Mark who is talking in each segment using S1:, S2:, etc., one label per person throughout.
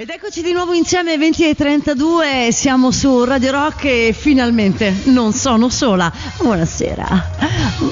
S1: Ed eccoci di nuovo insieme 20 e 32, siamo su Radio Rock e finalmente non sono sola. Buonasera.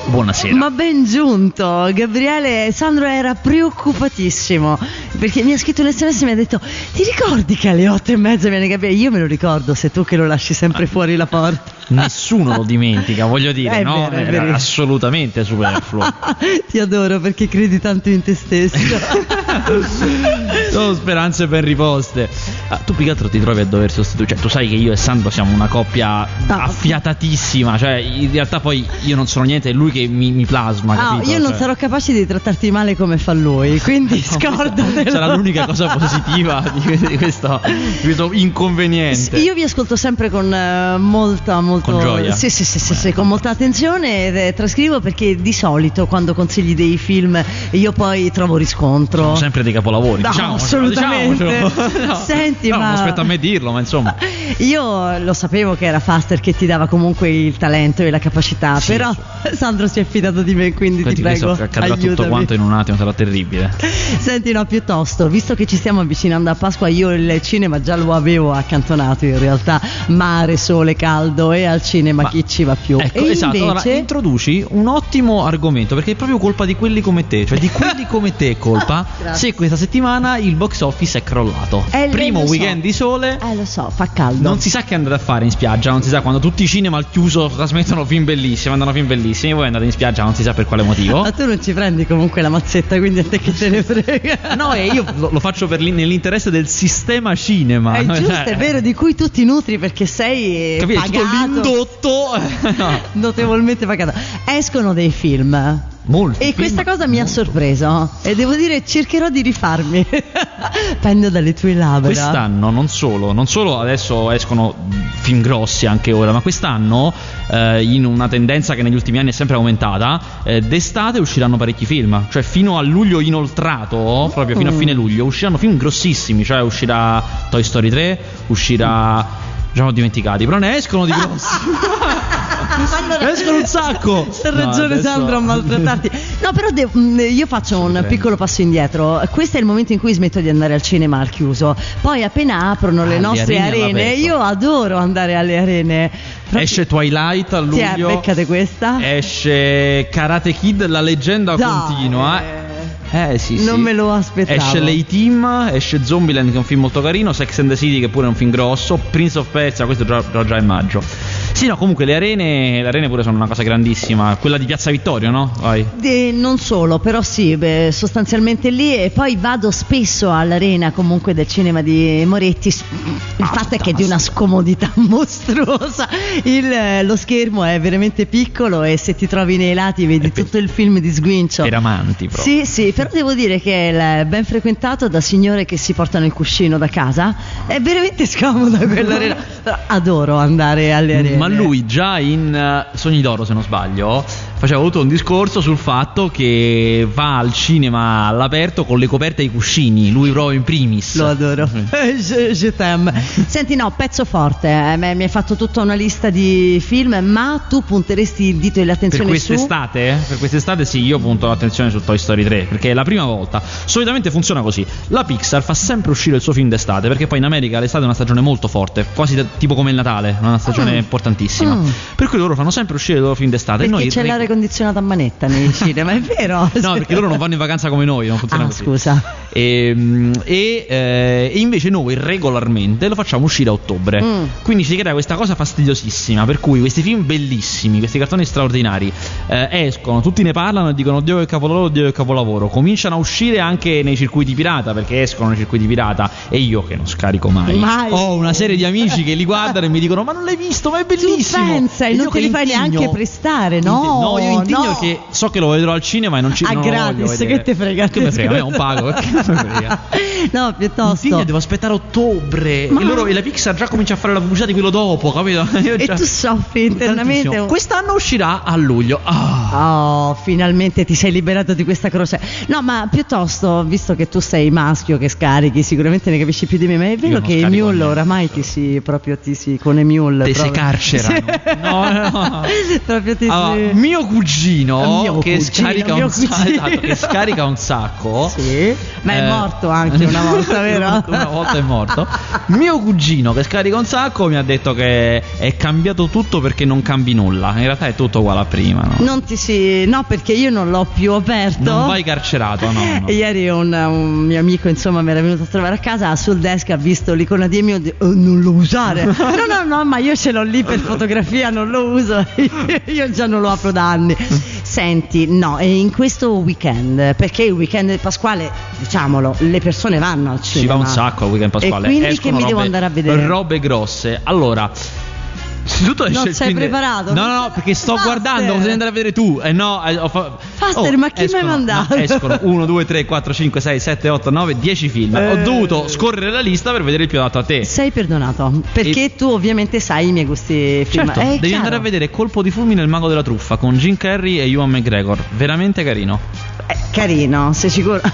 S2: Buonasera.
S1: Ma ben giunto, Gabriele Sandro era preoccupatissimo perché mi ha scritto un sms e mi ha detto ti ricordi che alle 8 e mezza viene Gabriele? Io me lo ricordo, sei tu che lo lasci sempre fuori la porta.
S2: Nessuno lo dimentica, voglio dire,
S1: È
S2: no?
S1: vero,
S2: Era
S1: vero.
S2: assolutamente superfluo.
S1: ti adoro perché credi tanto in te stesso.
S2: Sono speranze ben riposte. Ah, tu più che altro ti trovi a dover sostituire. Cioè, tu sai che io e Sandro siamo una coppia affiatatissima. Cioè, in realtà poi io non sono niente, è lui che mi, mi plasma.
S1: Ah,
S2: capito?
S1: io non
S2: Cioè,
S1: sarò capace di trattarti male come fa lui, quindi scordatelo.
S2: Sarà l'unica cosa positiva di, questo, di questo inconveniente.
S1: Io vi ascolto sempre con eh, molta, molto
S2: Con gioia.
S1: Sì, sì, sì, sì, sì, con molta attenzione ed, eh, trascrivo perché di solito quando consigli dei film io poi trovo riscontro.
S2: Sono sempre dei capolavori.
S1: No,
S2: diciamocelo,
S1: assolutamente.
S2: No,
S1: Senti,
S2: no,
S1: ma-
S2: non aspetta a me dirlo, ma insomma.
S1: Io lo sapevo che era Faster che ti dava comunque il talento e la capacità,
S2: Sì,
S1: però Sandro si è fidato di me, quindi
S2: Quindi
S1: ti prego,
S2: accadrà tutto
S1: aiutami.
S2: quanto in un attimo, sarà terribile.
S1: Senti, no, piuttosto, visto che ci stiamo avvicinando a Pasqua, io il cinema già lo avevo accantonato in realtà, mare, sole, caldo e al cinema
S2: Ma-
S1: chi ci va più.
S2: Ecco,
S1: e
S2: esatto. Allora,
S1: invece...
S2: introduci un ottimo argomento perché è proprio colpa di quelli come te, cioè di quelli come te colpa se questa settimana il box office è crollato.
S1: Eh,
S2: Primo
S1: so.
S2: weekend di sole.
S1: Eh, lo so, fa caldo.
S2: Non si sa che andate a fare in spiaggia, non si sa quando tutti i cinema al chiuso trasmettono film bellissimi, mandano film bellissimi, voi andate in spiaggia, non si sa per quale motivo.
S1: Ma tu non ci prendi comunque la mazzetta, quindi a te che te ne frega.
S2: No, e io lo, lo faccio per l'in- nell'interesse del sistema cinema.
S1: È giusto, è vero, di cui tu ti nutri perché sei
S2: Capito? Tutto
S1: pagato.
S2: l'indotto. no.
S1: Notevolmente pagato. Escono dei film.
S2: Molti
S1: E
S2: film,
S1: questa cosa mi ha
S2: molto.
S1: sorpreso. E devo dire, cercherò di rifarmi. Pendo dalle tue labbra.
S2: Quest'anno non solo, non solo adesso escono film grossi anche ora, ma quest'anno eh, in una tendenza che negli ultimi anni è sempre aumentata, eh, d'estate usciranno parecchi film, cioè fino a luglio inoltrato, proprio fino a
S1: Mm.
S2: fine luglio, usciranno film grossissimi, cioè uscirà Toy Story 3, uscirà... Già ho dimenticati, però ne escono di grossi.
S1: Allora-
S2: escono un sacco.
S1: Ha
S2: No,
S1: ragione
S2: adesso-
S1: Sandro a maltrattarti. No, però de- mh, io faccio un
S2: prego.
S1: piccolo passo indietro. Questo è il momento in cui smetto di andare al cinema al chiuso. Poi appena aprono le
S2: Ah, le
S1: nostre
S2: arene
S1: arene,
S2: all'aperto.
S1: io adoro andare alle arene. Proprio-
S2: Esce Twilight a
S1: è,
S2: luglio.
S1: beccate questa?
S2: Esce Karate Kid, la leggenda
S1: Dai.
S2: continua. Eh sì,
S1: Non
S2: sì.
S1: me lo aspettavo.
S2: Esce l'A-Team, esce Zombieland che è un film molto carino, Sex and the City che pure è un film grosso, Prince of Persia, questo già, già, già in maggio. Sì, no, comunque le arene, le arene pure sono una cosa grandissima, quella di Piazza Vittorio, no? Vai.
S1: De- non solo, però sì, beh, sostanzialmente lì e poi vado spesso all'arena comunque del cinema di Moretti. Il
S2: Ah,
S1: fatto è che è di una scomodità mostruosa. Il, lo schermo è veramente piccolo e se ti trovi nei lati vedi
S2: pe-
S1: tutto il film di sguincio.
S2: Per amanti proprio.
S1: Sì, sì, però devo dire che è ben frequentato da signore che si portano il cuscino da casa. È veramente scomoda quell'arena. Però adoro andare alle arene.
S2: Ma lui già in eh, Sogni d'Oro, se non sbaglio, faceva avuto un discorso sul fatto che va al cinema all'aperto con le coperte ai cuscini, lui proprio in primis.
S1: Lo adoro.
S2: Mm.
S1: je, je t'aime. Senti, no, pezzo forte. eh, mi hai fatto tutta una lista di film, ma tu punteresti il dito e
S2: Per
S1: l'attenzione su.
S2: quest'estate? eh? Per quest'estate sì, io punto l'attenzione su Toy Story 3, perché è la prima volta. Solitamente funziona così. La Pixar fa sempre uscire il suo film d'estate, perché poi in America l'estate è una stagione molto forte, quasi da- tipo come il Natale, una stagione
S1: Mm.
S2: importantissima.
S1: Mm.
S2: Per cui loro fanno sempre uscire il loro film d'estate. e
S1: Perché
S2: noi
S1: c'è
S2: reg-
S1: l'aria condizionata a manetta nei cinema, è vero?
S2: No, perché loro non vanno in vacanza come noi, non funziona
S1: Ah,
S2: così.
S1: scusa.
S2: E, e, eh, e invece noi regolarmente lo facciamo uscire a ottobre.
S1: Mm.
S2: Quindi si crea questa cosa fastidiosissima. Per cui questi film bellissimi, questi cartoni straordinari, eh, escono, tutti ne parlano e dicono Dio che capolavoro, Dio che capolavoro. Cominciano a uscire anche nei circuiti pirata, perché escono nei circuiti pirata. E io che non scarico mai,
S1: Mai.
S2: ho una serie di amici che li guardano e mi dicono: Ma non l'hai visto? Ma è bellissimo!
S1: Tu pensa e non te li fai neanche prestare, no?
S2: No, io intigno
S1: no.
S2: che so che lo vedrò al cinema e non ci
S1: A
S2: non
S1: gratis, che te frega?
S2: Che me frega, non pago.
S1: No, piuttosto.
S2: Intigno, devo aspettare ottobre.
S1: Ma-
S2: E, loro, e la Pixar già comincia a fare la pubblicità di quello dopo, capito? Io
S1: E
S2: già-
S1: tu soffri internamente.
S2: Tantissimo. Quest'anno uscirà a luglio. Ah.
S1: Oh, finalmente ti sei liberato di questa croce. No, ma piuttosto, visto che tu sei maschio che scarichi, sicuramente ne capisci più di me, ma è vero che
S2: niente.
S1: oramai ti si proprio ti si con Emule
S2: Te si
S1: proprio-
S2: carcerano. No, no.
S1: proprio ti
S2: Allora,
S1: si
S2: mio cugino,
S1: Mio
S2: che,
S1: cugino,
S2: scarica
S1: mio cugino.
S2: esatto, che scarica un sacco.
S1: Sì, ma è
S2: Eh,
S1: morto anche una volta, vero?
S2: una volta è morto. Mio cugino che scarica un sacco mi ha detto che è cambiato tutto perché non cambi nulla. In realtà è tutto uguale a prima. No?
S1: Non ti si... No, perché io non l'ho più aperto.
S2: Non vai carcerato, no. no.
S1: Ieri un, un mio amico, insomma, mi era venuto a trovare a casa, sul desk ha visto l'icona di Emio oh, non lo usare. no, no, no, ma io ce l'ho lì per fotografia, non lo uso. io già non lo apro da anni. Senti, no, e in questo weekend, perché il weekend pasquale, diciamolo, le persone vanno al cinema.
S2: Si va un sacco al weekend pasquale.
S1: E quindi
S2: Escono
S1: che mi devo
S2: robe-
S1: andare a vedere?
S2: Robe grosse. Allora. Innanzitutto
S1: Non
S2: il
S1: sei preparato?
S2: No, no, no, perché sto
S1: Faster.
S2: guardando, devi andare a vedere tu. Eh no, eh, ho fa-
S1: Faster, ma chi mi hai
S2: escono-
S1: mandato?
S2: no, escono 1, 2, 3, 4, 5, 6, 7, 8, 9, 10 film.
S1: Eh.
S2: Ho dovuto scorrere la lista per vedere il più adatto a te.
S1: Sei perdonato, perché tu ovviamente sai i miei gusti film.
S2: Certo,
S1: È
S2: devi
S1: chiaro.
S2: andare a vedere Colpo di fulmine il mago della truffa con Jim Carrey e Ewan McGregor. Veramente carino.
S1: Eh, carino, sei sicuro?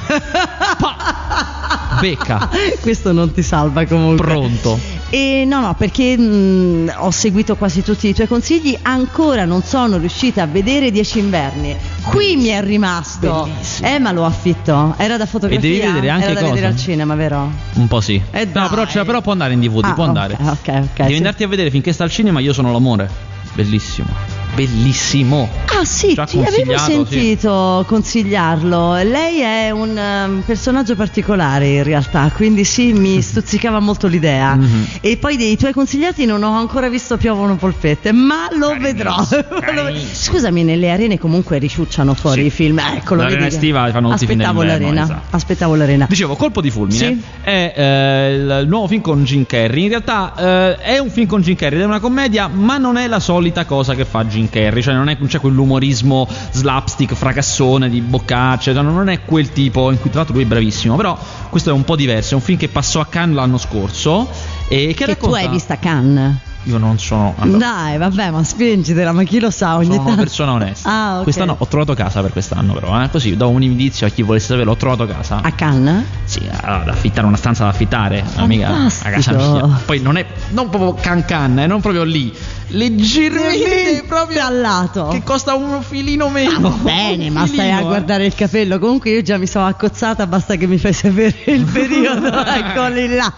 S2: Becca.
S1: Questo non ti salva comunque.
S2: Pronto.
S1: E no, no, perché mh, ho seguito quasi tutti i tuoi consigli, ancora non sono riuscita a vedere Dieci inverni. Qui mi è rimasto.
S2: Bellissimo.
S1: Eh, ma lo affitto. Era da fotografia.
S2: E devi vedere anche
S1: Era da
S2: cosa?
S1: vedere al cinema, vero?
S2: Un po' sì.
S1: Eh,
S2: no, però, cioè, però può andare in DVD,
S1: Ah,
S2: può andare.
S1: ok, ok,
S2: Devi
S1: sì.
S2: andarti a vedere finché sta al cinema Io sono l'amore. Bellissimo. Bellissimo.
S1: Ah sì,
S2: Già
S1: ti avevo
S2: consigliato, sì.
S1: sentito consigliarlo. Lei è un ehm, personaggio particolare in realtà, quindi sì, mi stuzzicava molto l'idea.
S2: Mhm.
S1: E poi dei tuoi consigliati non ho ancora visto Piovono polpette, ma lo vedrò.
S2: carinissimo.
S1: Scusami, nelle arene comunque ricciucciano fuori
S2: Sì.
S1: i film. Eccolo,
S2: L'arena
S1: vedi
S2: estiva fanno tutti
S1: Aspettavo l'arena.
S2: esatto.
S1: Aspettavo l'arena.
S2: Dicevo, Colpo di fulmine
S1: Sì.
S2: è eh, il nuovo film con Jim Carrey. In realtà eh, è un film con Jim Carrey ed è una commedia, ma non è la solita cosa che fa Jim Carrey. Cioè, non, è, non c'è quell'umorismo slapstick, fracassone di boccacce. cioè, non è quel tipo in cui, tra l'altro, lui è bravissimo. Però questo è un po' diverso. È un film che passò a Cannes l'anno scorso. E che,
S1: Che tu
S2: racconta-
S1: hai vista Cannes.
S2: Io non sono. allora,
S1: Dai, vabbè, ma spingitela, ma chi lo sa ogni
S2: sono
S1: tanto.
S2: una persona onesta.
S1: Ah, ok.
S2: Quest'anno ho trovato casa per quest'anno, però. Eh? Così do un indizio a chi volesse sapere. Ho trovato casa.
S1: A Cannes?
S2: Sì, allora, da affittare una stanza da affittare, amica, a casa
S1: Fantastico.
S2: mia. Poi non è non proprio can can, eh, non proprio lì. Leggermente proprio
S1: al lato.
S2: Che costa un filino
S1: Ah,
S2: meno.
S1: va bene,
S2: Un
S1: ma stai a
S2: filino, eh.
S1: guardare il capello. Comunque io già mi sono accozzata, basta che mi fai sapere il periodo. Eccoli là.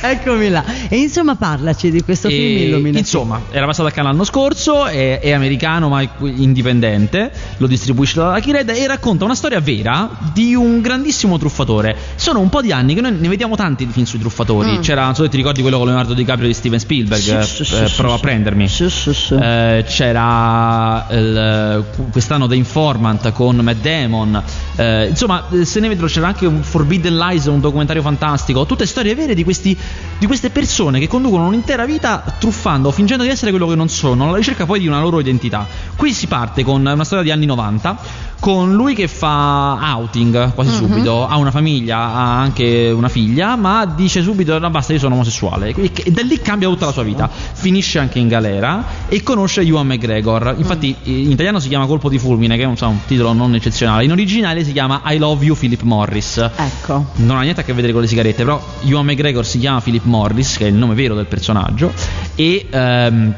S1: Eccomi là. E insomma, parlaci di questo
S2: E,
S1: film illuminato.
S2: Insomma, era passato a Cannes l'anno scorso, è, è americano ma è indipendente, lo distribuisce la Lucky Red e racconta una storia vera di un grandissimo truffatore. Sono un po' di anni che noi ne vediamo tanti di film sui truffatori.
S1: Mm.
S2: C'era, non so se ti ricordi quello con Leonardo DiCaprio di Steven Spielberg,
S1: Sì,
S2: eh,
S1: sì, sì,
S2: eh,
S1: sì,
S2: prova
S1: sì.
S2: a prendermi.
S1: Sì, sì, sì.
S2: Eh, c'era il- quest'anno The Informant con Matt Damon. Eh, insomma, se ne vedrò c'era anche un Forbidden Lies, un documentario fantastico. Tutte storie vere di, questi, di queste persone che conducono un'intera vita truffando, fingendo di essere quello che non sono, alla ricerca poi di una loro identità. Qui si parte con una storia di anni 90. Con lui che fa outing quasi
S1: Mhm.
S2: subito, ha una famiglia, ha anche una figlia, ma dice subito: No, basta, io sono omosessuale. E da lì cambia tutta la sua vita. Finisce anche in galera e conosce Ewan McGregor. Infatti, in italiano si chiama Colpo di fulmine, che è un, insomma, un titolo non eccezionale. In originale si chiama I Love You Philip Morris.
S1: Ecco.
S2: Non ha niente a che vedere con le sigarette, però Ewan McGregor si chiama Philip Morris, che è il nome vero del personaggio, e. ehm,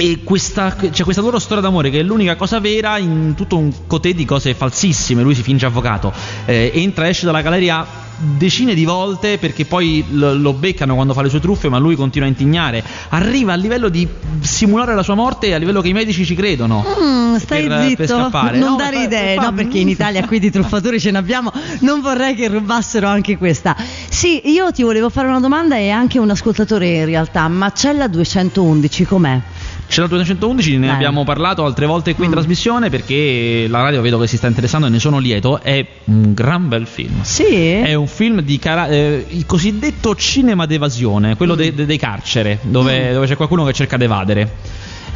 S2: e questa, c'è questa loro storia d'amore che è l'unica cosa vera in tutto un cotè di cose falsissime. Lui si finge avvocato, eh, entra e esce dalla galleria decine di volte perché poi lo, lo beccano quando fa le sue truffe, ma lui continua a intignare. Arriva a livello di simulare la sua morte a livello che i medici ci credono.
S1: Mm, stai
S2: per-
S1: zitto,
S2: per scappare.
S1: non
S2: No,
S1: dare
S2: fa-
S1: idee,
S2: fa-
S1: no? Perché in Italia qui di truffatori ce ne abbiamo. Non vorrei che rubassero anche questa. Sì, io ti volevo fare una domanda e anche un ascoltatore in realtà, ma c'è la 211 com'è?
S2: C'è la 211, ne
S1: Dai.
S2: abbiamo parlato altre volte qui in
S1: Mm.
S2: trasmissione perché la radio vedo che si sta interessando e ne sono lieto. È un gran bel film.
S1: Sì.
S2: È un film di cara- eh, il cosiddetto cinema d'evasione, quello de- de- dei carcere, dove,
S1: Mm.
S2: dove c'è qualcuno che cerca di evadere.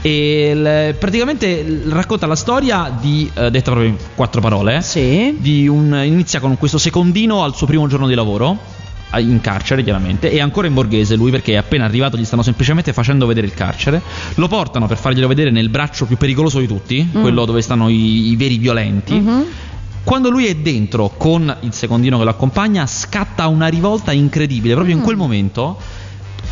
S2: E il- praticamente l- racconta la storia di, eh, detta proprio in quattro parole,
S1: Sì.
S2: di un, inizia con questo secondino al suo primo giorno di lavoro in carcere chiaramente è ancora in borghese lui perché è appena arrivato gli stanno semplicemente facendo vedere il carcere lo portano per farglielo vedere nel braccio più pericoloso di tutti
S1: Mm.
S2: quello dove stanno i, i veri violenti
S1: Mhm.
S2: quando lui è dentro con il secondino che lo accompagna scatta una rivolta incredibile proprio in
S1: Mm.
S2: quel momento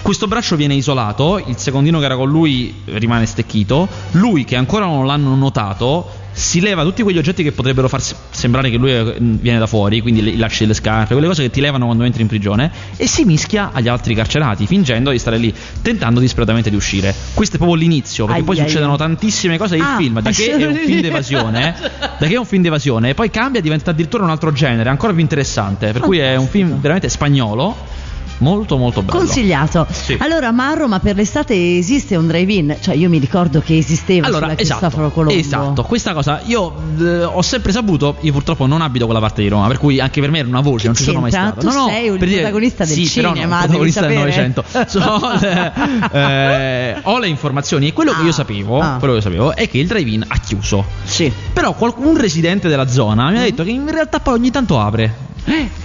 S2: Questo braccio viene isolato, il secondino che era con lui rimane stecchito, lui che ancora non l'hanno notato si leva tutti quegli oggetti che potrebbero far se- sembrare che lui eh, viene da fuori, quindi le- lasci le scarpe, quelle cose che ti levano quando entri in prigione, e si mischia agli altri carcerati, fingendo di stare lì, tentando disperatamente di uscire. Questo è proprio l'inizio, perché
S1: Ai,
S2: poi
S1: ai,
S2: succedono
S1: ai.
S2: tantissime cose. Il
S1: Ah,
S2: film, da che è un film d'evasione, da che è un film d'evasione, poi cambia, diventa addirittura un altro genere, ancora più interessante. Per cui è un film veramente spagnolo, molto molto bello.
S1: Consigliato.
S2: Sì.
S1: Allora, ma a Roma per l'estate esiste un drive-in? Cioè, io mi ricordo che esisteva
S2: Allora,
S1: sulla
S2: esatto,
S1: Cristoforo Colombo.
S2: esatto, questa cosa io eh, ho sempre saputo, io purtroppo non abito quella parte di Roma, per cui anche per me era una voce,
S1: Che
S2: non ci sono mai stato.
S1: Tu
S2: no, no,
S1: sei un
S2: per dire-
S1: protagonista del
S2: sì, però no,
S1: cinema,
S2: un
S1: devi
S2: protagonista del. Novecento. So, eh, ho le informazioni e quello che
S1: Ah,
S2: io sapevo,
S1: ah.
S2: quello che sapevo è che il drive-in ha chiuso.
S1: Sì.
S2: Però qualcun residente della zona
S1: Mm.
S2: mi ha detto che in realtà poi ogni tanto apre.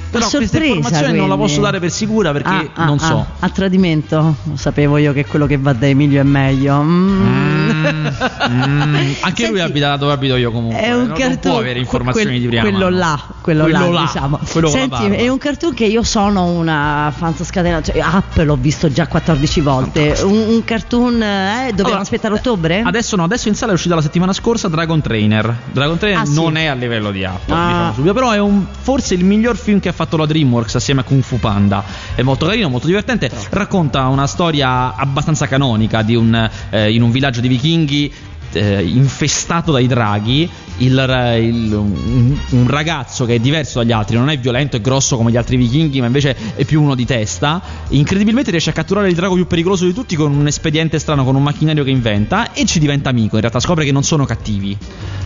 S2: Però questa informazione non la
S1: quindi.
S2: posso dare per sicura perché
S1: Ah, ah,
S2: non
S1: ah,
S2: so.
S1: a tradimento? Sapevo io che quello che va da Emilio è meglio. Mm.
S2: Mm, mm. Anche lui
S1: Senti,
S2: abita dove abito io comunque.
S1: È un
S2: non,
S1: cartoon,
S2: non può avere informazioni
S1: quel-
S2: di prima
S1: quello
S2: mano.
S1: là, quello, là, diciamo.
S2: quello
S1: Senti, è un cartoon che io sono una fan scatenata, cioè Up l'ho visto già 14 volte. Un, un cartoon, eh, dobbiamo
S2: Allora,
S1: aspettare ottobre?
S2: Adesso no, adesso in sala è uscita la settimana scorsa Dragon Trainer. Dragon Trainer
S1: Ah, sì.
S2: non è a livello di app,
S1: Ah.
S2: diciamo subito, però è un- forse il miglior film che ha fatto la DreamWorks assieme a Kung Fu Panda. È molto carino, molto divertente, racconta una storia abbastanza canonica di un, eh, in un villaggio di vichinghi tinghi eh, infestato dai draghi. Il, il- un, un ragazzo che è diverso dagli altri, non è violento e grosso come gli altri vichinghi, ma invece è più uno di testa. Incredibilmente riesce a catturare il drago più pericoloso di tutti con un espediente strano, con un macchinario che inventa e ci diventa amico. In realtà scopre che non sono cattivi.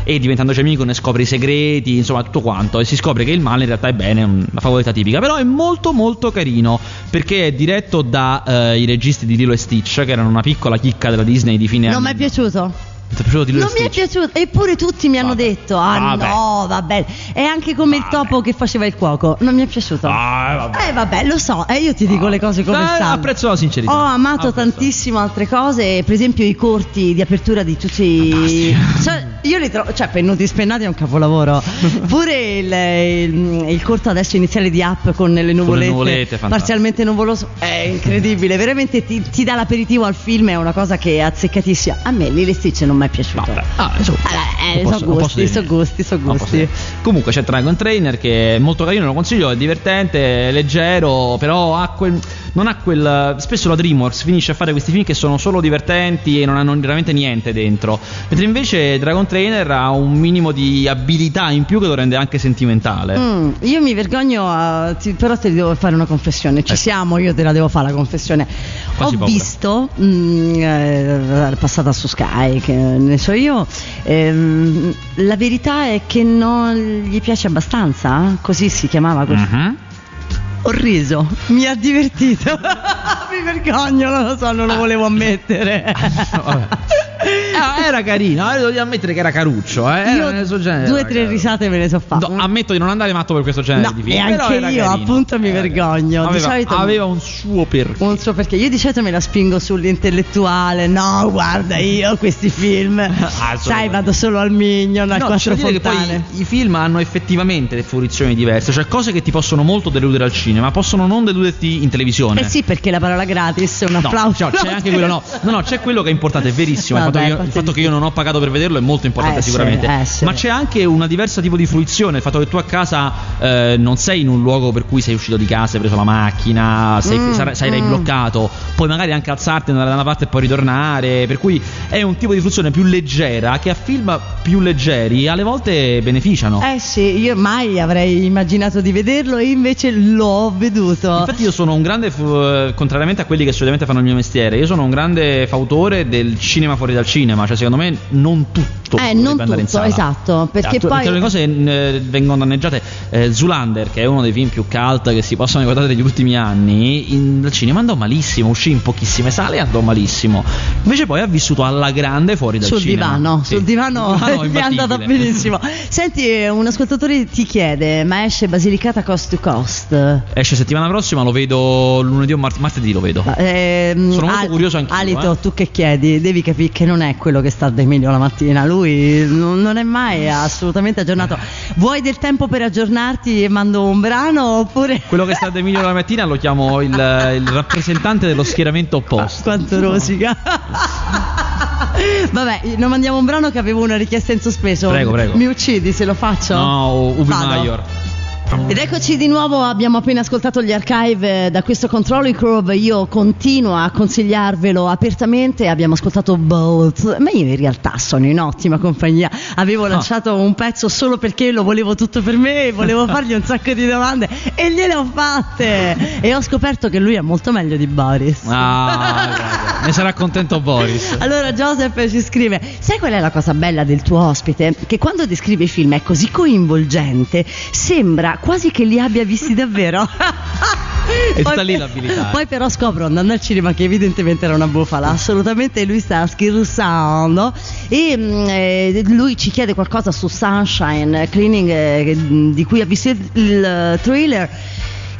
S2: E diventandoci amico ne scopre i segreti, insomma tutto quanto. E si scopre che il male in realtà è bene, una favoletta tipica. Però è molto molto carino perché è diretto dai registi di Lilo e Stitch, che erano una piccola chicca della Disney di fine
S1: non mi
S2: anni.
S1: è piaciuto.
S2: Ti è piaciuto
S1: Non mi è piaciuto, eppure tutti mi hanno
S2: Vabbè.
S1: detto: Ah
S2: Vabbè.
S1: no, vabbè. È anche come il
S2: Vabbè.
S1: topo che faceva il cuoco. Non mi è piaciuto.
S2: Ah, vabbè.
S1: Eh vabbè, lo so, e io ti dico le cose come
S2: Dai,
S1: stanno.
S2: apprezzo la sincerità.
S1: Ho amato
S2: Apprezzo.
S1: tantissimo altre cose, per esempio i corti di apertura di tutti. Cioè, io li trovo. Cioè, Pennuti Spennati è un capolavoro. Pure il, il- il corto adesso iniziale di Up con le nuvolette,
S2: nuvolette, fantastico.
S1: parzialmente nuvoloso. È incredibile, veramente ti, ti dà l'aperitivo al film, è una cosa che è azzeccatissima. A me Lily Stitch non è piaciuto.
S2: Vabbè. Ah, insomma,
S1: Vabbè, eh, so gusti, so
S2: niente.
S1: gusti, so gusti.
S2: Comunque c'è Dragon Trainer che è molto carino, lo consiglio, è divertente, è leggero, però ha quel, non ha quel... Spesso la DreamWorks finisce a fare questi film che sono solo divertenti e non hanno veramente niente dentro. Mentre invece Dragon Trainer ha un minimo di abilità in più che lo rende anche sentimentale.
S1: Mm, io mi vergogno, a- però ti devo fare una confessione. Ci
S2: Eh.
S1: siamo, io te la devo fare la confessione.
S2: Quasi
S1: Ho
S2: paura.
S1: visto, mm, eh, passata su Sky, che ne so io, ehm, la verità è che non gli piace abbastanza, così si chiamava questo.
S2: Mhm.
S1: Ho riso, mi ha divertito. mi vergogno, non lo so, non lo volevo ammettere.
S2: Ah, era carino, eh, devo ammettere che era caruccio, eh, era
S1: Io
S2: suo genere.
S1: due o tre
S2: carino.
S1: risate me ne so fatte.
S2: No, ammetto di non andare matto per questo genere
S1: No,
S2: di film.
S1: e anche io,
S2: carino.
S1: appunto, mi vergogno.
S2: carino.
S1: Di
S2: Aveva,
S1: solito-
S2: aveva un suo perché.
S1: Non so perché, io di solito me la spingo sull'intellettuale. No, guarda, io questi film,
S2: Assolutamente.
S1: sai, vado solo al Mignon, al
S2: No,
S1: Quattro Fontane.
S2: poi i film hanno effettivamente le fruizioni diverse, cioè cose che ti possono molto deludere al cinema, possono non deluderti in televisione.
S1: Eh sì, perché la parola gratis è un
S2: No,
S1: applauso.
S2: cioè, c'è anche quello no. No, no, c'è quello che è importante, è verissimo.
S1: Vabbè,
S2: il fatto che io non ho pagato per vederlo è molto importante
S1: Eh sì,
S2: sicuramente.
S1: eh sì.
S2: Ma c'è anche una diversa tipo di fruizione, il fatto che tu a casa eh, non sei in un luogo per cui sei uscito di casa, hai preso la macchina, sei,
S1: Mm,
S2: sarai, sarai
S1: mm.
S2: bloccato, puoi magari anche alzarti, andare da una parte e poi ritornare, per cui è un tipo di fruizione più leggera che a film più leggeri alle volte beneficiano.
S1: Eh sì, io mai avrei immaginato di vederlo e invece l'ho veduto.
S2: Infatti io sono un grande, eh, contrariamente a quelli che solitamente fanno il mio mestiere, io sono un grande fautore del cinema fuori dal cinema, cioè secondo me non tutto
S1: Eh, non tutto,
S2: sala.
S1: esatto, perché
S2: Esatto,
S1: poi-
S2: le cose eh, vengono danneggiate. Eh, Zulander, che è uno dei film più cult che si possono ricordare degli ultimi anni, in, al cinema andò malissimo, uscì in pochissime sale e andò malissimo. Invece poi ha vissuto alla grande fuori dal
S1: sul
S2: cinema.
S1: divano,
S2: Sì.
S1: sul divano
S2: Sul divano
S1: è andata benissimo. Senti, eh, un ascoltatore ti chiede, ma esce Basilicata Cost to Cost?
S2: Esce settimana prossima, lo vedo lunedì o mart- martedì lo vedo.
S1: Ehm,
S2: Sono molto curioso anch'io,
S1: Alito,
S2: eh.
S1: tu che chiedi, devi capire che non è quello che sta ad Emilio la mattina, lui non, non è mai assolutamente aggiornato. Vuoi del tempo per aggiornarti e mando un brano oppure...
S2: Quello che sta ad Emilio la mattina lo chiamo il, il rappresentante dello schieramento opposto.
S1: Quanto rosica. Vabbè, non mandiamo un brano che avevo una richiesta in sospeso.
S2: Prego, prego.
S1: Mi uccidi se lo faccio?
S2: No, Ubi
S1: Vado.
S2: Maior.
S1: Ed eccoci di nuovo, abbiamo appena ascoltato gli archive eh, da questo Controlling Curve, io continuo a consigliarvelo apertamente, abbiamo ascoltato Bolt, ma io in realtà sono in ottima compagnia, avevo
S2: Ah.
S1: lanciato un pezzo solo perché lo volevo tutto per me volevo fargli un sacco di domande e gliele ho fatte e ho scoperto che lui è molto meglio di Boris.
S2: Ah, guarda, ne sarà contento Boris.
S1: Allora Joseph ci scrive, sai qual è la cosa bella del tuo ospite? Che quando descrive i film è così coinvolgente, sembra quasi che li abbia visti davvero.
S2: È tutta lì l'abilità.
S1: Poi però scopro andando al cinema che evidentemente era una bufala, assolutamente lui sta scherzando e mm, eh, lui ci chiede qualcosa su Sunshine Cleaning eh, di cui ha visto il, il trailer.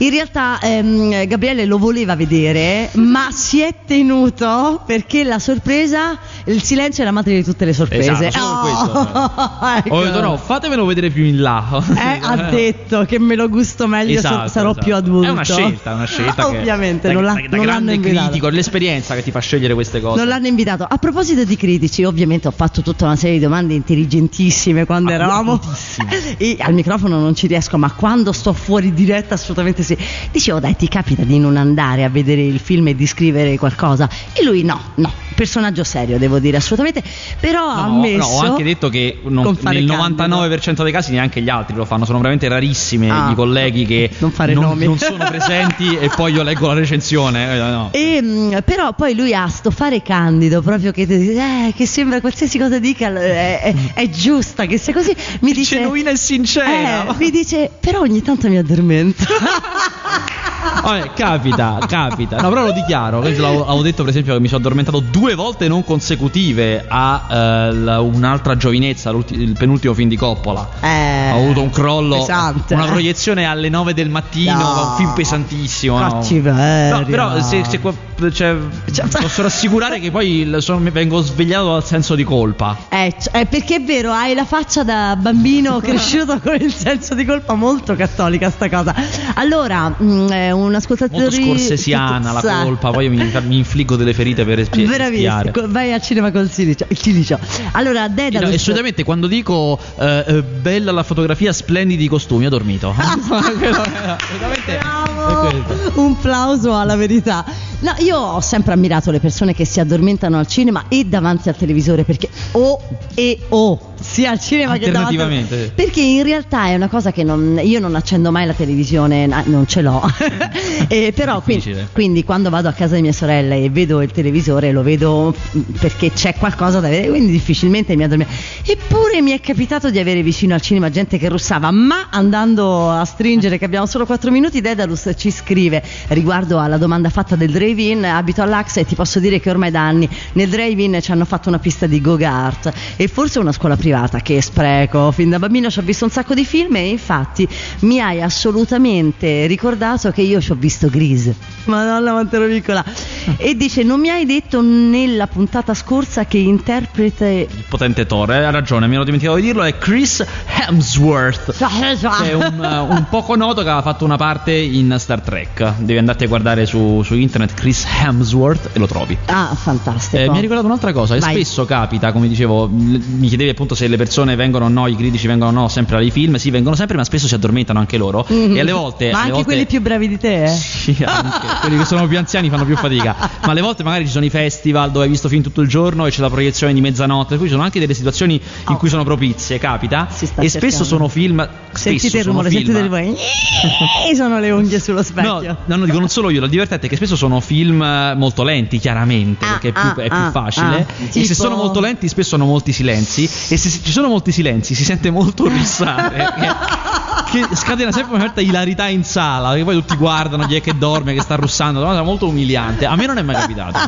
S1: In realtà ehm, Gabriele lo voleva vedere, ma si è tenuto perché la sorpresa, il silenzio è la madre di tutte le sorprese.
S2: Esatto,
S1: Oh,
S2: questo,
S1: ecco.
S2: Ho detto no, fatemelo vedere più in là.
S1: Eh, ha detto che me lo gusto meglio,
S2: Esatto,
S1: sarò
S2: esatto.
S1: più adulto.
S2: È una scelta, una scelta che
S1: Ovviamente,
S2: da,
S1: non, l'ha-
S2: da, da
S1: non l'hanno
S2: grande
S1: invitato.
S2: critico, l'esperienza che ti fa scegliere queste cose.
S1: Non l'hanno invitato. A proposito di critici, ovviamente ho fatto tutta una serie di domande intelligentissime quando eravamo.
S2: Accuratissime.
S1: E al microfono non ci riesco, ma quando sto fuori diretta assolutamente sì. Dicevo, dai, ti capita di non andare a vedere il film e di scrivere qualcosa? E lui no, no, personaggio serio, devo dire assolutamente. Però ha
S2: No,
S1: ammesso.
S2: no, ho anche detto che non- nel
S1: candido.
S2: 99% dei casi neanche gli altri lo fanno, sono veramente rarissimi
S1: Ah,
S2: i colleghi che
S1: non
S2: non, non sono presenti e poi io leggo la recensione. eh, no.
S1: E, mh, però poi lui ha sto fare candido proprio che, eh, che sembra qualsiasi cosa dica è, è- è giusta che sia così mi dice
S2: Genuina e sincera.
S1: eh, mi dice però ogni tanto mi addormento Thank you.
S2: Vabbè, capita, capita. No, però lo dichiaro. Avevo detto, per esempio, che mi sono addormentato due volte non consecutive a eh, la- un'altra giovinezza, il penultimo film di Coppola.
S1: Eh,
S2: Ho avuto un crollo,
S1: pesante,
S2: una
S1: eh.
S2: proiezione alle 9 del mattino,
S1: No.
S2: un film pesantissimo. no? No, però se, se cioè,
S1: Cioè-
S2: posso rassicurare che poi sono- vengo svegliato dal senso di colpa.
S1: Eh, c- eh, perché è vero, hai la faccia da bambino cresciuto con il senso di colpa molto cattolica sta cosa. Allora, mh, eh, un ascoltatore
S2: Molto scorsesiana la colpa, poi mi, mi infliggo delle ferite per espie-
S1: Bravissimo, vai al cinema col silicio. Il silicio. Allora,
S2: No,
S1: Dedalus.
S2: e solitamente quando dico eh, eh, bella la fotografia, splendidi i costumi, ho dormito. Assolutamente è
S1: Bravo! Un plauso alla verità. No, io ho sempre ammirato le persone che si addormentano al cinema e davanti al televisore perché o e o. Sia al cinema che davanti al-
S2: Alternativamente.
S1: perché in realtà è una cosa che non, io non accendo mai la televisione non ce l'ho. Eh, però quindi, quindi quando vado a casa di mia sorella e vedo il televisore lo vedo mm, perché c'è qualcosa da vedere quindi difficilmente mi addormento. Eppure mi è capitato di avere vicino al cinema gente che russava ma andando a stringere che abbiamo solo 4 minuti Dedalus ci scrive riguardo alla domanda fatta del drive-in abito all'Ax e ti posso dire che ormai da anni nel drive-in ci hanno fatto una pista di go-kart e forse una scuola privata che spreco fin da bambino ci ho visto un sacco di film e infatti mi hai assolutamente ricordato che io ci ho visto Grease madonna quanto ero piccola e dice non mi hai detto nella puntata scorsa che interprete
S2: Il potente Thor, eh, ha ragione, mi ero dimenticato di dirlo, è Chris Hemsworth. Che è un, eh, un poco noto che aveva fatto una parte in Star Trek. Devi andarti a guardare su, su internet Chris Hemsworth e lo trovi.
S1: ah fantastico
S2: Eh, mi ha ricordato un'altra cosa, che
S1: Vai.
S2: spesso capita, come dicevo, mi chiedevi appunto se le persone vengono o no, i critici vengono o no sempre ai film, sì, vengono sempre, ma spesso si addormentano anche loro.
S1: Mhm.
S2: E alle volte...
S1: ma
S2: alle
S1: anche
S2: volte-
S1: quelli più bravi di te eh?
S2: Sì, anche. quelli che sono più anziani fanno più fatica. Ma alle volte magari ci sono i festival dove hai visto film tutto il giorno e c'è la proiezione di mezzanotte, cui ci sono anche delle situazioni in
S1: Oh.
S2: cui sono propizie, capita. E spesso
S1: cercando.
S2: sono film.
S1: sentite
S2: spesso
S1: il rumore
S2: film-
S1: sentite il rumore sono le unghie sullo
S2: No,
S1: specchio
S2: no, no, dico non solo io, il divertente è che spesso sono film molto lenti, chiaramente,
S1: Ah,
S2: perché è più,
S1: ah,
S2: è più
S1: ah,
S2: facile.
S1: ah.
S2: e
S1: Tipo-
S2: se sono molto lenti, spesso hanno molti silenzi. E se ci sono molti silenzi, si sente molto rissare. Che, che scatena sempre una certa ilarità in sala, che poi tutti guardano chi è che dorme, che sta russando, una cosa molto umiliante. A me non è mai capitato.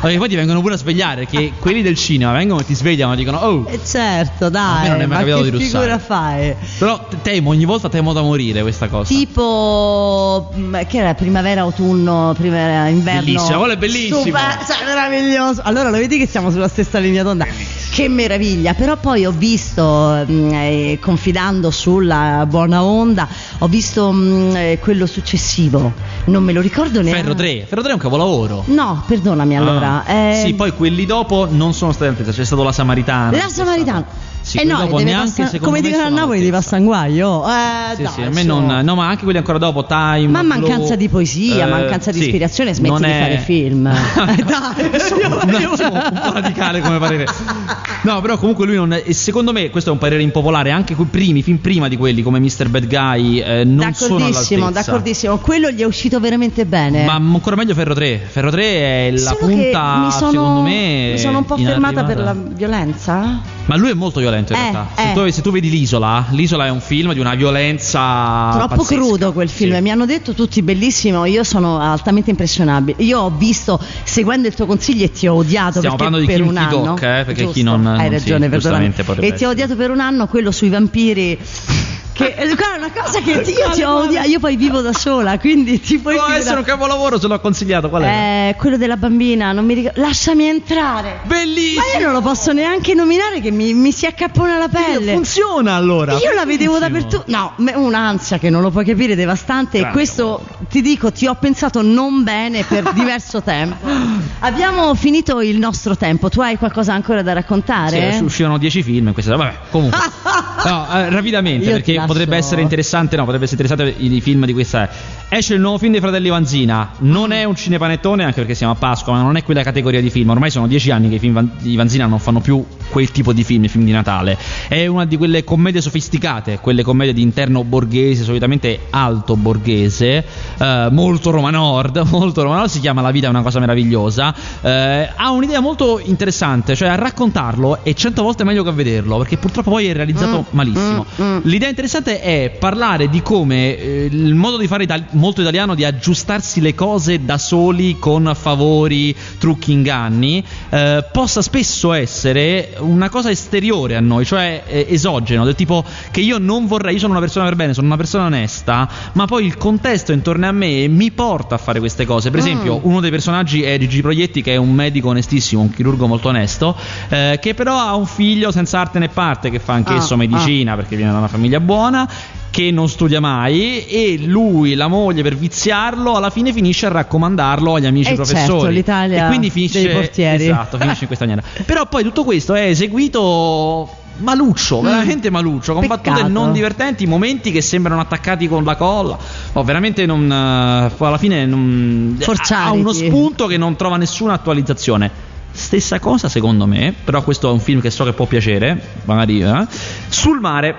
S2: Perché poi ti vengono pure a svegliare, che quelli del cinema vengono e ti svegliano e dicono, oh.
S1: Eh, certo
S2: A me
S1: dai
S2: non è mai
S1: ma
S2: capitato
S1: che
S2: di russare.
S1: figura fai
S2: Però te- temo, ogni volta temo da morire questa cosa.
S1: Tipo, mh, che era primavera, autunno, primavera, inverno.
S2: Bellissimo, quello è bellissimo.
S1: Super, cioè, meraviglioso. Allora lo vedi che siamo sulla stessa linea d'onda. che meraviglia, però poi ho visto, mh, eh, confidando sulla buona onda, ho visto mh, eh, quello successivo, non me lo ricordo neanche.
S2: Ferro 3, Ferro 3 è un capolavoro.
S1: No, perdonami allora.
S2: Ah.
S1: eh,
S2: Sì, poi quelli dopo non sono stati all'altezza, c'è stato la Samaritana.
S1: La Samaritana.
S2: Sì,
S1: eh no,
S2: neanche secondo
S1: come
S2: me
S1: dicono a
S2: sono
S1: Napoli di
S2: all'altezza.
S1: Passanguaio. Eh,
S2: Sì,
S1: dai,
S2: sì, a me non. No, ma anche quelli ancora dopo, Time.
S1: Ma mancanza di poesia,
S2: eh,
S1: mancanza di
S2: sì,
S1: ispirazione, smetti di
S2: è-
S1: fare film. Eh, dai,
S2: un attimo un po' radicale come parere. No, però comunque lui non secondo me questo è un parere impopolare, anche quei primi, film prima di quelli come Mr. Bad Guy eh, non sono
S1: D'accordissimo,
S2: all'altezza.
S1: d'accordissimo. Quello gli è uscito veramente bene.
S2: Ma ancora meglio Ferro 3. Ferro 3 è la
S1: Solo
S2: punta,
S1: sono,
S2: secondo me.
S1: mi sono un po' fermata per la violenza.
S2: Ma lui è molto violento in
S1: Eh,
S2: realtà. Se,
S1: eh.
S2: tu, se tu vedi l'isola, l'isola è un film di una violenza.
S1: Troppo
S2: pazzesca.
S1: crudo quel film,
S2: Sì.
S1: mi hanno detto tutti bellissimo, io sono altamente impressionabile. Io ho visto, seguendo il tuo consiglio, e ti ho odiato
S2: Stiamo parlando di
S1: per
S2: Kim
S1: un anno.
S2: Ki-dok, eh, perché
S1: Giusto,
S2: chi non- non
S1: Hai
S2: si-
S1: ragione,
S2: potrebbe
S1: E ti ho odiato per un anno quello sui vampiri. Che è una cosa che io ti ho odiato, io poi vivo da sola, quindi ti puoi
S2: Può essere un capolavoro, se l'ho consigliato. Qual è?
S1: Eh, quello della bambina, non mi ricordo. Lasciami entrare.
S2: Bellissimo!
S1: Ma io non lo posso neanche nominare che mi, mi si accappona la pelle.
S2: Funziona allora.
S1: Io la vedevo dappertutto. No, un'ansia che non lo puoi capire, devastante. E
S2: Grande
S1: questo ti dico, ti ho pensato non bene per diverso tempo. Abbiamo finito il nostro tempo. Tu hai qualcosa ancora da
S2: Sì,
S1: raccontare?
S2: adesso uscivano 10 film in questa. Vabbè, comunque. No, eh, rapidamente,
S1: Io
S2: perché potrebbe essere interessante. No, potrebbe essere interessante i, i film di questa. Esce il nuovo film dei fratelli Vanzina. Non è un cinepanettone, anche perché siamo a Pasqua, ma non è quella categoria di film. Ormai sono 10 anni che i film Van- di Vanzina non fanno più quel tipo di film, i film di Natale. È una di quelle commedie sofisticate, quelle commedie di interno borghese, solitamente alto borghese, eh, molto Roma Nord, molto Roma Nord, si chiama La vita è una cosa meravigliosa. Eh, ha un'idea molto interessante, cioè a raccontarlo è cento volte meglio che a vederlo, perché purtroppo poi è realizzato
S1: Mm,
S2: malissimo.
S1: mm, mm.
S2: L'idea interessante è parlare di come eh, il modo di fare itali- molto italiano di aggiustarsi le cose da soli con favori, trucchi, inganni, eh, possa spesso essere una cosa esteriore a noi, cioè eh, esogeno, del tipo che io non vorrei, io sono una persona per bene, sono una persona onesta, ma poi il contesto intorno a me mi porta a fare queste cose. Per
S1: Mm.
S2: esempio, uno dei personaggi è Gigi Proietti, che è un medico onestissimo, un chirurgo molto onesto, eh, che però ha un figlio senza arte né parte, che fa anch'esso
S1: Ah,
S2: medicina perché viene da una famiglia buona che non studia mai e lui, la moglie per viziarlo, alla fine finisce a raccomandarlo agli amici
S1: Eh
S2: professori.
S1: certo, l'Italia
S2: e quindi finisce
S1: dei portieri.
S2: Esatto, finisce in questa maniera. Però poi tutto questo è eseguito maluccio,
S1: Mm.
S2: veramente maluccio, con
S1: Peccato.
S2: battute non divertenti, momenti che sembrano attaccati con la colla. No, veramente non eh, alla fine non ha uno spunto che non trova nessuna attualizzazione. Stessa cosa secondo me, però questo è un film che so che può piacere, magari eh. Sul mare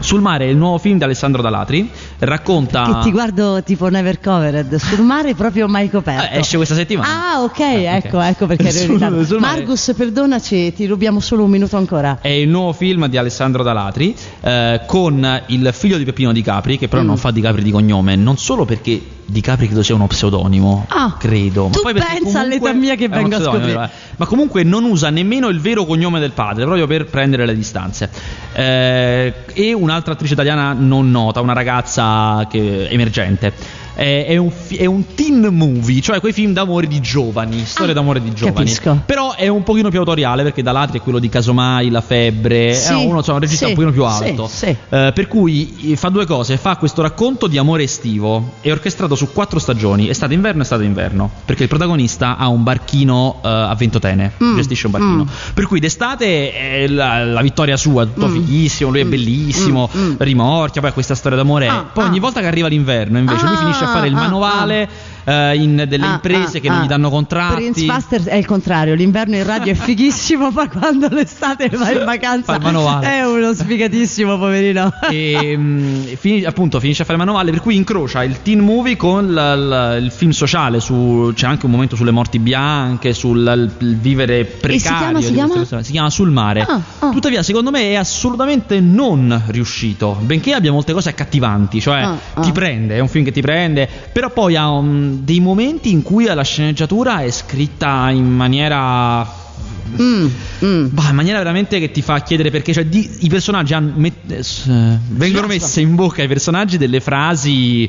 S2: sul mare è il nuovo film di Alessandro Dalatri, racconta
S1: Che ti guardo tipo Never Covered sul mare proprio mai coperto.
S2: Eh, esce questa settimana.
S1: Ah, ok,
S2: Ah, ok.
S1: ecco, ecco perché ero in ritardo. Margus, perdonaci, ti rubiamo solo un minuto ancora.
S2: È il nuovo film di Alessandro Dalatri eh, con il figlio di Peppino Di Capri, che però
S1: Mm.
S2: non fa Di Capri di cognome, non solo perché Di Capri credo sia uno pseudonimo,
S1: Ah,
S2: credo. Ma
S1: tu
S2: poi
S1: pensa all'età mia che
S2: è uno
S1: vengo a
S2: pseudonimo,
S1: scoprire.
S2: eh. Ma comunque non usa nemmeno il vero cognome del padre, proprio per prendere le distanze. Eh, e un'altra attrice italiana non nota, una ragazza che- emergente. È, è un, fi- è un teen movie, cioè quei film d'amore di giovani, storie
S1: Ah,
S2: d'amore di giovani.
S1: capisco.
S2: Però è un pochino più autoriale perché Dalatri è quello di Casomai, La Febbre,
S1: Sì,
S2: è uno, cioè, un regista
S1: sì,
S2: un pochino più
S1: sì,
S2: alto.
S1: sì.
S2: Eh, per cui eh, fa due cose, fa questo racconto di amore estivo, è orchestrato su quattro stagioni, estate inverno e estate inverno, perché il protagonista ha un barchino eh, a Ventotene,
S1: Mm,
S2: gestisce un barchino.
S1: mm.
S2: Per cui d'estate è la, la vittoria sua, tutto
S1: Mm.
S2: fighissimo, lui è bellissimo, rimorchia, poi questa storia d'amore.
S1: Ah,
S2: poi ogni
S1: ah.
S2: volta che arriva l'inverno invece lui
S1: Ah,
S2: finisce a fare il
S1: ah,
S2: manovale eh, in delle
S1: Ah,
S2: imprese
S1: ah,
S2: che non
S1: ah.
S2: gli danno contratti.
S1: Prince Buster è il contrario, l'inverno in radio è fighissimo, ma quando l'estate va in vacanza è uno sfigatissimo, poverino.
S2: e mm, fini- appunto finisce a fare manovale per cui incrocia il teen movie con la- la- il film sociale su- c'è anche un momento sulle morti bianche sul vivere precario
S1: si chiama- si chiama?
S2: si chiama sul mare
S1: Ah, ah.
S2: tuttavia secondo me è assolutamente non riuscito benché abbia molte cose accattivanti cioè
S1: Ah, ah.
S2: ti prende è un film che ti prende però poi ha um, dei momenti in cui la sceneggiatura è scritta in maniera
S1: Mm, mm.
S2: Bah, in maniera veramente che ti fa chiedere perché cioè, di- i personaggi hanno met- eh, eh, vengono messe in bocca ai personaggi delle frasi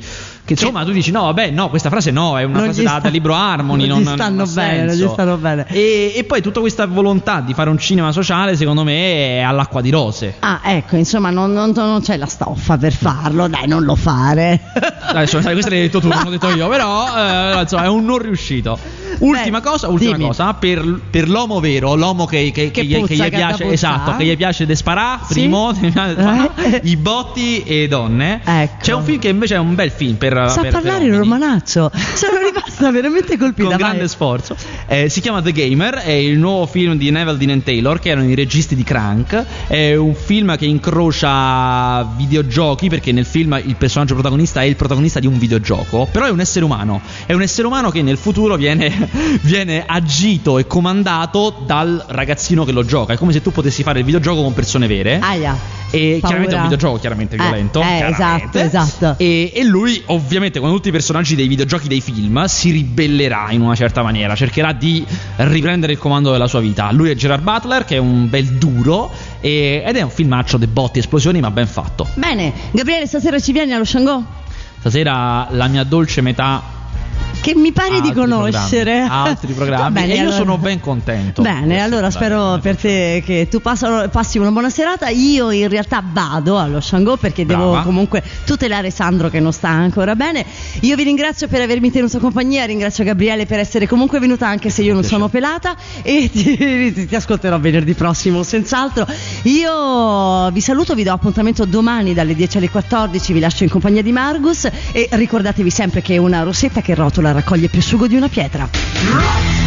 S2: Che insomma tu dici no, vabbè, no, questa frase no, è una
S1: Non
S2: frase da,
S1: sta-
S2: libro Harmony.
S1: non
S2: Non,
S1: stanno
S2: non
S1: bene, non gli stanno bene.
S2: E, e poi tutta questa volontà di fare un cinema sociale, secondo me, è all'acqua di rose.
S1: Ah, ecco, insomma, non, c'è la stoffa per farlo, dai, non lo fare.
S2: Adesso, sai, questo l'hai detto tu, non l'ho detto io, però eh, insomma, è un non riuscito. Ultima
S1: Beh,
S2: cosa, ultima
S1: dimmi.
S2: cosa, per, per l'uomo vero, l'uomo che, che,
S1: Che
S2: gli, che
S1: puzza,
S2: gli
S1: da
S2: piace, esatto, che gli piace de sparà,
S1: Sì?
S2: primo,
S1: Eh?
S2: i botti e donne.
S1: Ecco.
S2: C'è un film che invece è un bel film per
S1: Sa
S2: per-
S1: parlare
S2: per
S1: il romanaccio. Sono rimasta veramente colpita.
S2: con
S1: vai.
S2: grande sforzo. Eh, si chiama The Gamer, è il nuovo film di Neville Dean Taylor, che erano i registi di Crank. È un film che incrocia videogiochi, perché nel film il personaggio protagonista è il protagonista di un videogioco, però è un essere umano. È un essere umano che nel futuro viene, viene agito e comandato dal ragazzino che lo gioca. È come se tu potessi fare il videogioco con persone vere.
S1: Aia.
S2: E
S1: Paura.
S2: chiaramente è un videogioco chiaramente
S1: Eh,
S2: violento.
S1: eh,
S2: chiaramente.
S1: esatto, esatto.
S2: E, e lui, ovviamente, come tutti i personaggi dei videogiochi dei film, si ribellerà in una certa maniera. Cercherà di riprendere il comando della sua vita. Lui è Gerard Butler, che è un bel duro. e- ed è un filmaccio de botti e esplosioni, ma ben fatto.
S1: Bene, Gabriele, stasera ci vieni allo Shango?
S2: Stasera la mia dolce metà.
S1: Che mi pare di
S2: Altri
S1: conoscere.
S2: programmi, altri programmi.
S1: Bene,
S2: e io
S1: allora-
S2: sono ben contento.
S1: Bene, allora
S2: è
S1: spero per te che tu passa- passi una buona serata. Io in realtà vado allo Shango perché devo
S2: Brava.
S1: comunque tutelare Sandro che non sta ancora bene. Io vi ringrazio per avermi tenuto compagnia, ringrazio Gabriele per essere comunque venuta anche se io non sono pelata e ti, ti- ascolterò venerdì prossimo senz'altro. Io vi saluto, vi do appuntamento domani dalle 10 alle 14, vi lascio in compagnia di Margus e ricordatevi sempre che una rossetta che rotola raccoglie più sugo di una pietra.